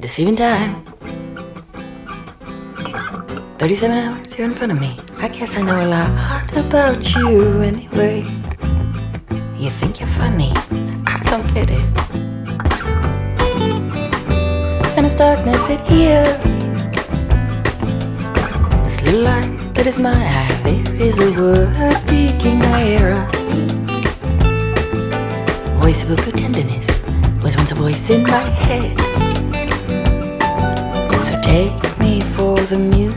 Deceiving time. 37 hours, you're in front of me. I guess I know a lot about you anyway. You think you're funny, I don't get it. And it's darkness, it hears. This little light that is my eye, there is a word my era. Voice of a pretenderness was once a voice in my head. So take me for the music,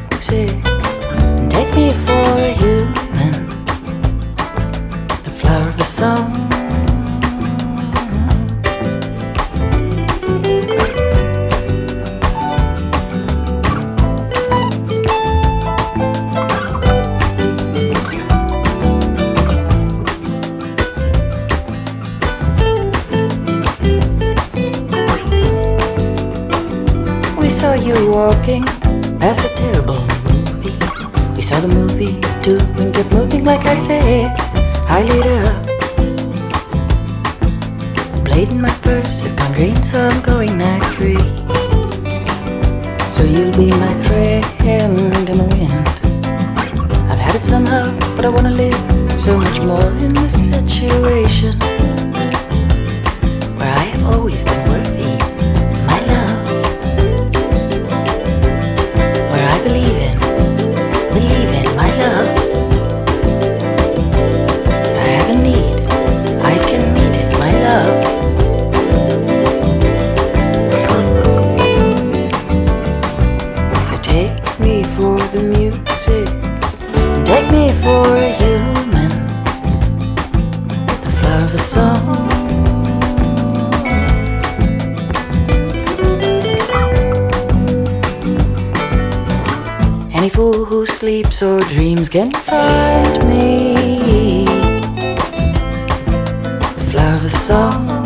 We saw you walking past a terrible movie. We saw the movie too and kept moving like I said. I lit up. Blade in my purse has gone green, so I'm going night free. So you'll be my friend in the wind. I've had it somehow, but I wanna live so much more in this situation Any fool who sleeps or dreams can find me. The flower of a song.